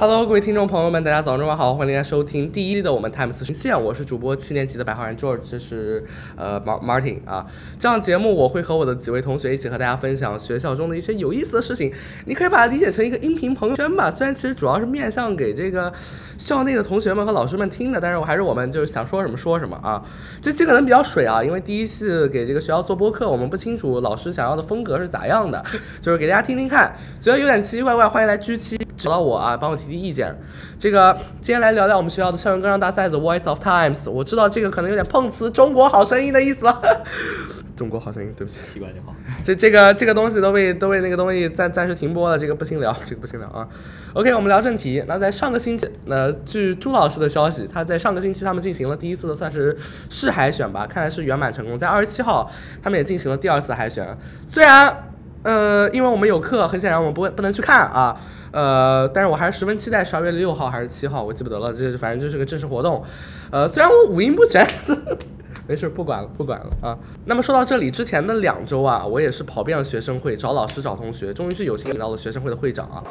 Hello，各位听众朋友们，大家早上中午好，欢迎大家收听第一的我们 Times 新线，我是主播七年级的白话人 George，这是呃 Martin 啊。这样节目我会和我的几位同学一起和大家分享学校中的一些有意思的事情，你可以把它理解成一个音频朋友圈吧。虽然其实主要是面向给这个校内的同学们和老师们听的，但是我还是我们就是想说什么说什么啊。这期可能比较水啊，因为第一次给这个学校做播客，我们不清楚老师想要的风格是咋样的，就是给大家听听看，觉得有点奇奇怪怪，欢迎来居期找到我啊，帮我提提意见。这个今天来聊聊我们学校的校园歌唱大赛 The Voice of Times。我知道这个可能有点碰瓷《中国好声音》的意思了。中国好声音，对不起，习惯就好。这这个这个东西都被都被那个东西暂暂时停播了，这个不行聊，这个不行聊啊。OK，我们聊正题。那在上个星期，那据朱老师的消息，他在上个星期他们进行了第一次的算是试海选吧，看来是圆满成功。在二十七号，他们也进行了第二次海选。虽然呃，因为我们有课，很显然我们不会不能去看啊。呃，但是我还是十分期待十二月六号还是七号，我记不得了。这反正就是个正式活动。呃，虽然我五音不全，没事，不管了，不管了啊。那么说到这里，之前的两周啊，我也是跑遍了学生会，找老师，找同学，终于是有幸请到了学生会的会长啊。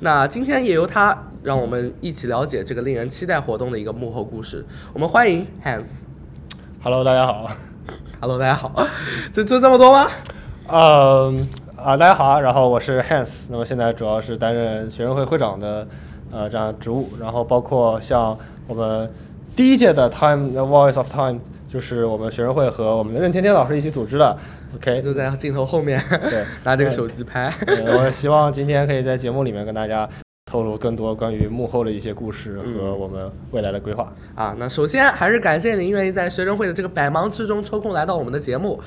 那今天也由他让我们一起了解这个令人期待活动的一个幕后故事。我们欢迎 Hans。Hello，大家好。Hello，大家好。就就这么多吗？嗯啊，大家好，然后我是 Hans，那么现在主要是担任学生会会长的呃这样职务，然后包括像我们第一届的 Time The Voice of Time，就是我们学生会和我们的任天天老师一起组织的。OK，就在镜头后面，对 拿这个手机拍。对我希望今天可以在节目里面跟大家透露更多关于幕后的一些故事和我们未来的规划。啊，那首先还是感谢您愿意在学生会的这个百忙之中抽空来到我们的节目。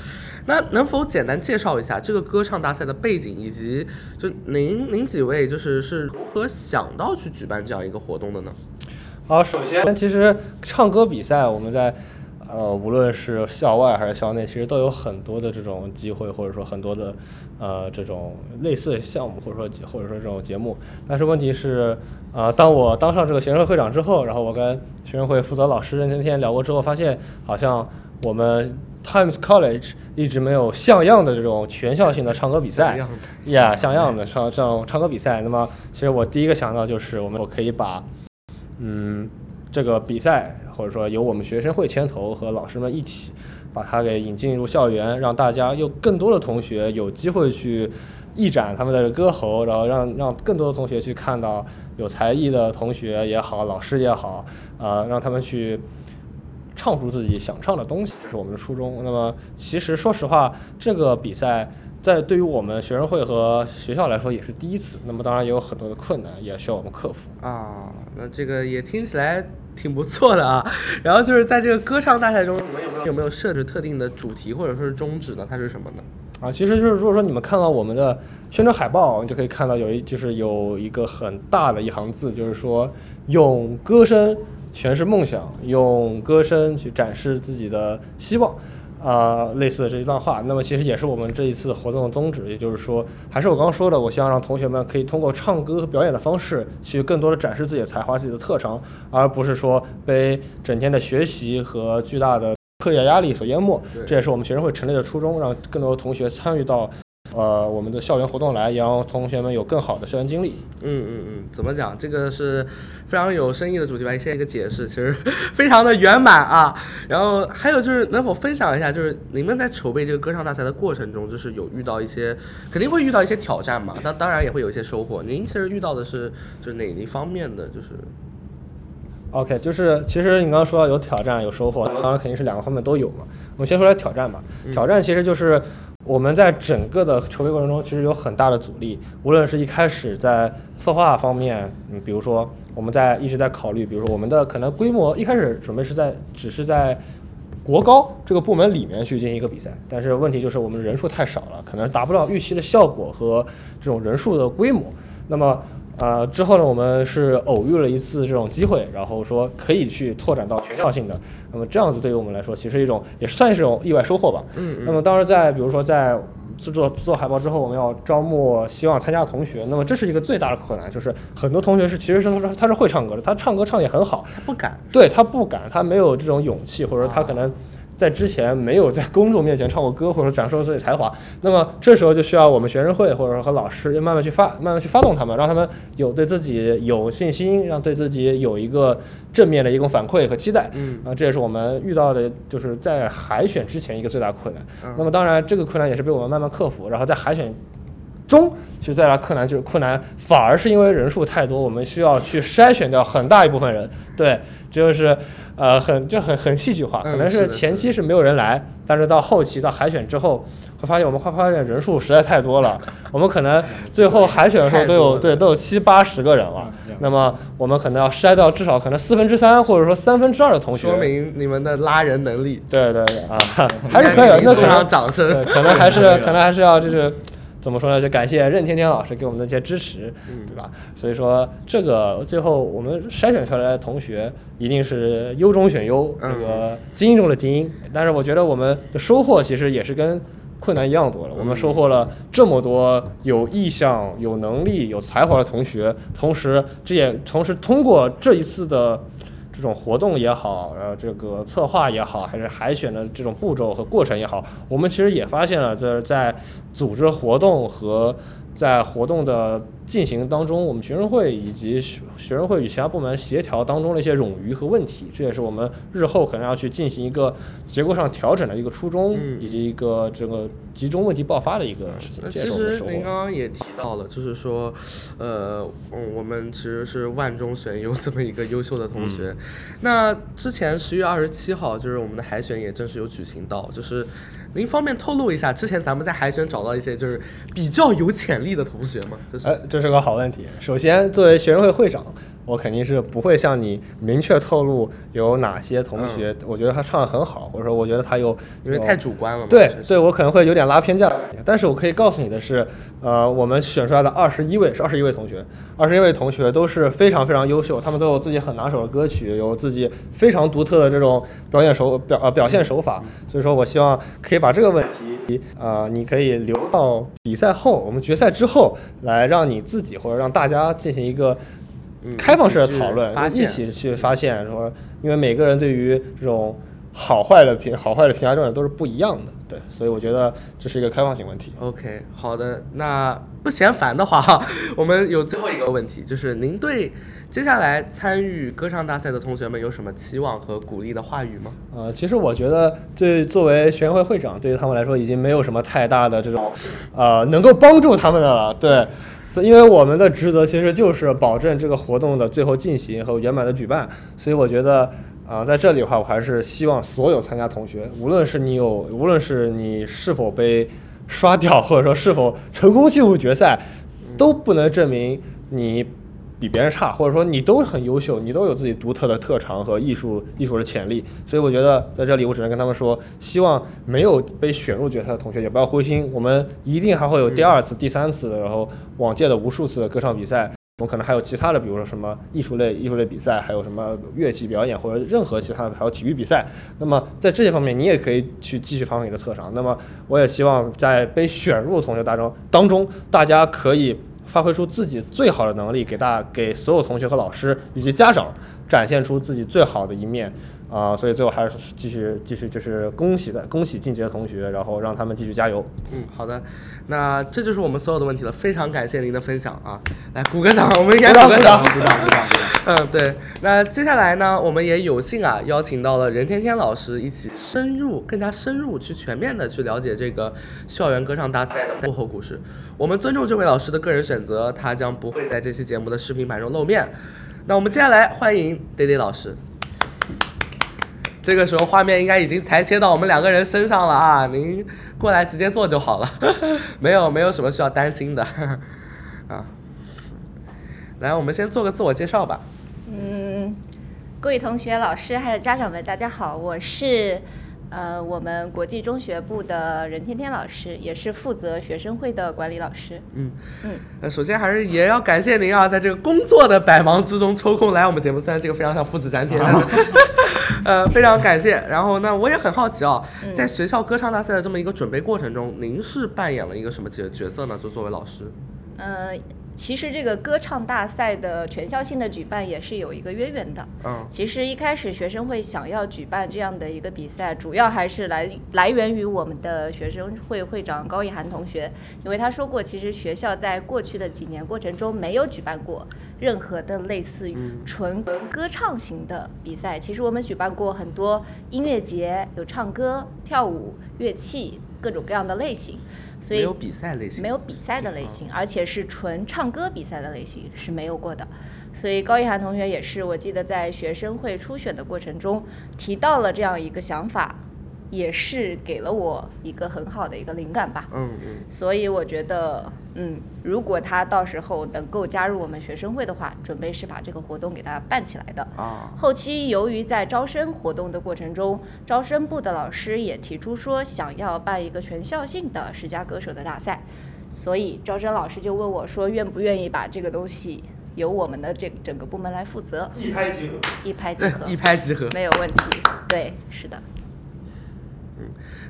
那能否简单介绍一下这个歌唱大赛的背景，以及就您您几位就是是如何想到去举办这样一个活动的呢？好，首先其实唱歌比赛我们在呃无论是校外还是校内，其实都有很多的这种机会，或者说很多的呃这种类似的项目，或者说或者说这种节目。但是问题是，呃，当我当上这个学生会会长之后，然后我跟学生会负责老师任天天聊过之后，发现好像我们 Times College 一直没有像样的这种全校性的唱歌比赛像样呀像样的唱这种唱歌比赛。那么其实我第一个想到就是我们我可以把嗯，这个比赛或者说由我们学生会牵头和老师们一起把它给引进入校园，让大家有更多的同学有机会去一展他们的歌喉，然后让让更多的同学去看到有才艺的同学也好，老师也好，呃，让他们去。唱出自己想唱的东西，这是我们的初衷。那么，其实说实话，这个比赛在对于我们学生会和学校来说也是第一次。那么，当然也有很多的困难，也需要我们克服。啊，那这个也听起来挺不错的啊。然后就是在这个歌唱大赛中，你们有没有有没有设置特定的主题或者说是宗旨呢？它是什么呢？啊，其实就是如果说你们看到我们的宣传海报，你就可以看到有一就是有一个很大的一行字，就是说用歌声诠释梦想，用歌声去展示自己的希望。啊、类似的这一段话，那么其实也是我们这一次活动的宗旨，也就是说，还是我刚刚说的，我希望让同学们可以通过唱歌和表演的方式，去更多的展示自己的才华、自己的特长，而不是说被整天的学习和巨大的课业压力所淹没。这也是我们学生会成立的初衷，让更多的同学参与到呃我们的校园活动来，也让同学们有更好的校园经历。嗯嗯嗯，怎么讲？这个是非常有深意的主题吧？现在一个解释，其实非常的圆满啊。然后还有就是，能否分享一下，就是你们在筹备这个歌唱大赛的过程中，就是有遇到一些，肯定会遇到一些挑战嘛？那当然也会有一些收获。您其实遇到的是就是哪一方面的？就是 OK，就是其实你刚刚说到有挑战有收获，当然肯定是两个方面都有嘛。我们先说来挑战吧。挑战其实就是我们在整个的筹备过程中，其实有很大的阻力。无论是一开始在策划方面，嗯，比如说我们在一直在考虑，比如说我们的可能规模一开始准备是在只是在国高这个部门里面去进行一个比赛，但是问题就是我们人数太少了，可能达不到预期的效果和这种人数的规模。那么呃，之后呢，我们是偶遇了一次这种机会，然后说可以去拓展到全校性的。那么这样子对于我们来说，其实一种也算是一种意外收获吧。嗯嗯那么当时在比如说在制作制作海报之后，我们要招募希望参加的同学。那么这是一个最大的困难，就是很多同学是其实是他是他是会唱歌的，他唱歌唱得也很好，他不敢。对他不敢，他没有这种勇气，或者说他可能在之前没有在公众面前唱过歌，或者说展示过自己才华，那么这时候就需要我们学生会或者说和老师慢慢去发，慢慢去发动他们，让他们有对自己有信心，让对自己有一个正面的一种反馈和期待。嗯啊，这也是我们遇到的，就是在海选之前一个最大困难。嗯那么当然，这个困难也是被我们慢慢克服，然后在海选中，其实再来困难就是困难，反而是因为人数太多，我们需要去筛选掉很大一部分人。对，这就是呃很就很很戏剧化，可能是前期是没有人来，但是到后期到海选之后，会发现我们会发现人数实在太多了，我们可能最后海选的时候都有对都有七八十个人了嗯，那么我们可能要筛掉至少可能四分之三或者说三分之二的同学。说明你们的拉人能力对对对啊，还是可以那可能上掌声对可能还是 可能还是要就是怎么说呢？就感谢任天天老师给我们的一些支持，嗯对吧？所以说这个最后我们筛选出来的同学一定是优中选优，这嗯个精英中的精英。但是我觉得我们的收获其实也是跟困难一样多了。我们收获了这么多有意向、有能力、有才华的同学，同时这也同时通过这一次的。这种活动也好，然后，这个策划也好，还是海选的这种步骤和过程也好，我们其实也发现了，就是在组织活动和在活动的进行当中，我们学生会以及学学生会与其他部门协调当中的一些冗余和问题，这也是我们日后可能要去进行一个结构上调整的一个初衷，嗯以及一个这个集中问题爆发的一个事情。那其实您。刚刚也提到了，就是说，呃，嗯，我们其实是万中选优这么一个优秀的同学。那之前十月二十七号，就是我们的海选也正式有举行到，就是您方便透露一下，之前咱们在海选找到一些就是比较有潜力的同学吗？就是、哎，这是个好问题。首先，作为学生会会长，我肯定是不会向你明确透露有哪些同学，我觉得他唱的很好，或者说我觉得他有，嗯因为太主观了嘛。对对，我可能会有点拉偏架。但是我可以告诉你的是，呃，我们选出来的二十一位是二十一位同学，二十一位同学都是非常非常优秀，他们都有自己很拿手的歌曲，有自己非常独特的这种表演手表呃表现手法。所以说我希望可以把这个问题，呃，你可以留到比赛后，我们决赛之后来让你自己或者让大家进行一个嗯开放式的讨论，一起去发现说，因为每个人对于这种好坏的评好坏的评价标准都是不一样的，对，所以我觉得这是一个开放性问题。OK，好的，那不嫌烦的话哈，我们有最后一个问题，就是您对接下来参与歌唱大赛的同学们有什么期望和鼓励的话语吗？呃，其实我觉得，对作为学生会会长，对于他们来说已经没有什么太大的这种，呃，能够帮助他们的了。对，所以因为我们的职责其实就是保证这个活动的最后进行和圆满的举办，所以我觉得，啊、在这里的话，我还是希望所有参加同学，无论是你有，无论是你是否被刷掉，或者说是否成功进入决赛，都不能证明你比别人差，或者说你都很优秀，你都有自己独特的特长和艺术艺术的潜力。所以我觉得在这里，我只能跟他们说，希望没有被选入决赛的同学也不要灰心，我们一定还会有第二次、第三次，然后往届的无数次的歌唱比赛。我们可能还有其他的，比如说什么艺术类、艺术类比赛，还有什么乐器表演或者任何其他的，还有体育比赛。那么在这些方面，你也可以去继续发挥你的特长。那么我也希望在被选入同学当中当中，大家可以发挥出自己最好的能力，给大给所有同学和老师以及家长展现出自己最好的一面。啊、所以最后还是继续继续就是恭喜的恭喜晋级的同学，然后让他们继续加油。嗯，好的，那这就是我们所有的问题了，非常感谢您的分享啊！来鼓个掌，我们应该鼓个掌，鼓掌鼓掌鼓掌。嗯，对。那接下来呢，我们也有幸啊，邀请到了任天天老师一起深入、更加深入去全面的去了解这个校园歌唱大赛的幕后故事。我们尊重这位老师的个人选择，他将不会在这期节目的视频版中露面。那我们接下来欢迎 Daddy 老师。这个时候画面应该已经裁切到我们两个人身上了啊，您过来直接做就好了，没有没有什么需要担心的 啊。来，我们先做个自我介绍吧。嗯，各位同学、老师还有家长们，大家好，我是呃我们国际中学部的任天天老师，也是负责学生会的管理老师。嗯嗯，那首先还是也要感谢您啊，在这个工作的百忙之中抽空来我们节目，虽然这个非常像复制粘贴，呃非常感谢。然后呢，我也很好奇啊，在学校歌唱大赛的这么一个准备过程中，您是扮演了一个什么角角色呢？就作为老师。呃，其实这个歌唱大赛的全校性的举办也是有一个渊源的。嗯其实一开始学生会想要举办这样的一个比赛，主要还是来来源于我们的学生会会长高一涵同学，因为他说过，其实学校在过去的几年过程中没有举办过任何的类似于纯歌唱型的比赛。其实我们举办过很多音乐节，有唱歌、跳舞、乐器各种各样的类型，所以没有比赛类型，没有比赛的类型，而且是纯唱歌比赛的类型是没有过的。所以高一涵同学也是，我记得在学生会初选的过程中提到了这样一个想法，也是给了我一个很好的一个灵感吧。嗯嗯所以我觉得，嗯，如果他到时候能够加入我们学生会的话，准备是把这个活动给他办起来的。啊，后期由于在招生活动的过程中，招生部的老师也提出说想要办一个全校性的十佳歌手的大赛，所以招生老师就问我说愿不愿意把这个东西由我们的这整个部门来负责，一拍即合。一拍即合，一拍即合。没有问题。对，是的。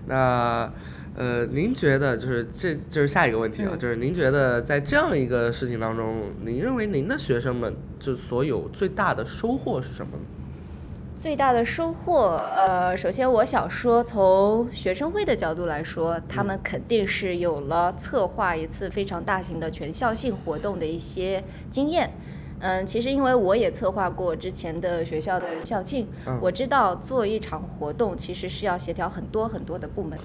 那呃，您觉得就是这就是下一个问题啊，嗯就是您觉得在这样一个事情当中，您认为您的学生们就所有最大的收获是什么呢？最大的收获，呃，首先我想说，从学生会的角度来说，他们肯定是有了策划一次非常大型的全校性活动的一些经验。嗯，其实因为我也策划过之前的学校的校庆，嗯我知道做一场活动其实是要协调很多很多的部门，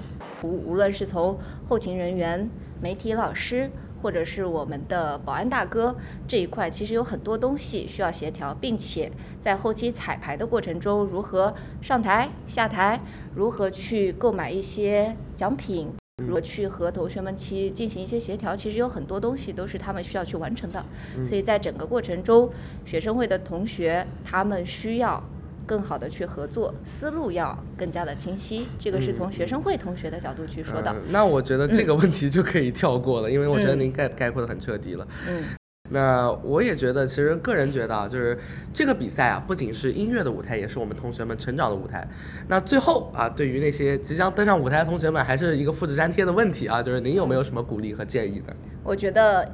无无论是从后勤人员、媒体老师，或者是我们的保安大哥这一块，其实有很多东西需要协调，并且在后期彩排的过程中，如何上台、下台，如何去购买一些奖品。如果去和同学们去进行一些协调，其实有很多东西都是他们需要去完成的。所以在整个过程中，学生会的同学他们需要更好的去合作，思路要更加的清晰。这个是从学生会同学的角度去说的。嗯那我觉得这个问题就可以跳过了，因为我觉得嗯您概概括的很彻底了。嗯那我也觉得，其实个人觉得啊，就是这个比赛啊，不仅是音乐的舞台，也是我们同学们成长的舞台。那最后啊，对于那些即将登上舞台的同学们，还是一个复制粘贴的问题啊，就是您有没有什么鼓励和建议呢？我觉得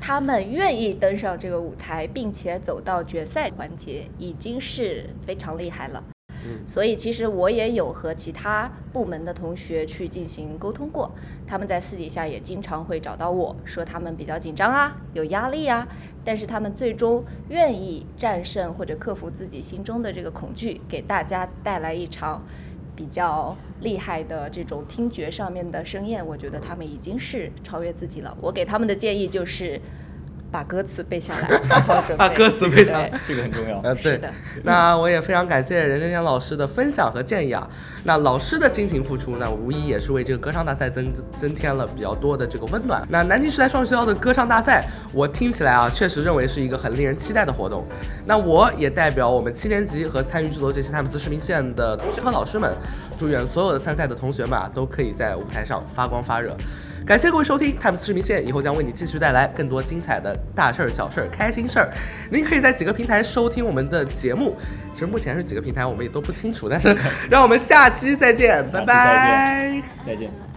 他们愿意登上这个舞台，并且走到决赛环节，已经是非常厉害了。所以其实我也有和其他部门的同学去进行沟通过，他们在私底下也经常会找到我说他们比较紧张啊，有压力啊，但是他们最终愿意战胜或者克服自己心中的这个恐惧，给大家带来一场比较厉害的这种听觉上面的盛宴，我觉得他们已经是超越自己了。我给他们的建议就是把歌词背下来，好好准备。把歌词背下来这个很重要。呃，对的，那我也非常感谢任天天老师的分享和建议啊。那老师的辛勤付出，那无疑也是为这个歌唱大赛增增添了比较多的这个温暖。那南京时代双语学校的歌唱大赛，我听起来啊，确实认为是一个很令人期待的活动。那我也代表我们七年级和参与制作这些泰姆斯视频线的同学和老师们，祝愿所有的参赛的同学们啊，都可以在舞台上发光发热。感谢各位收听《Times 市民线》，以后将为你继续带来更多精彩的大事儿、小事儿、开心事儿。您可以在几个平台收听我们的节目，其实目前是几个平台我们也都不清楚，但是 让我们下期再见，拜拜。再见。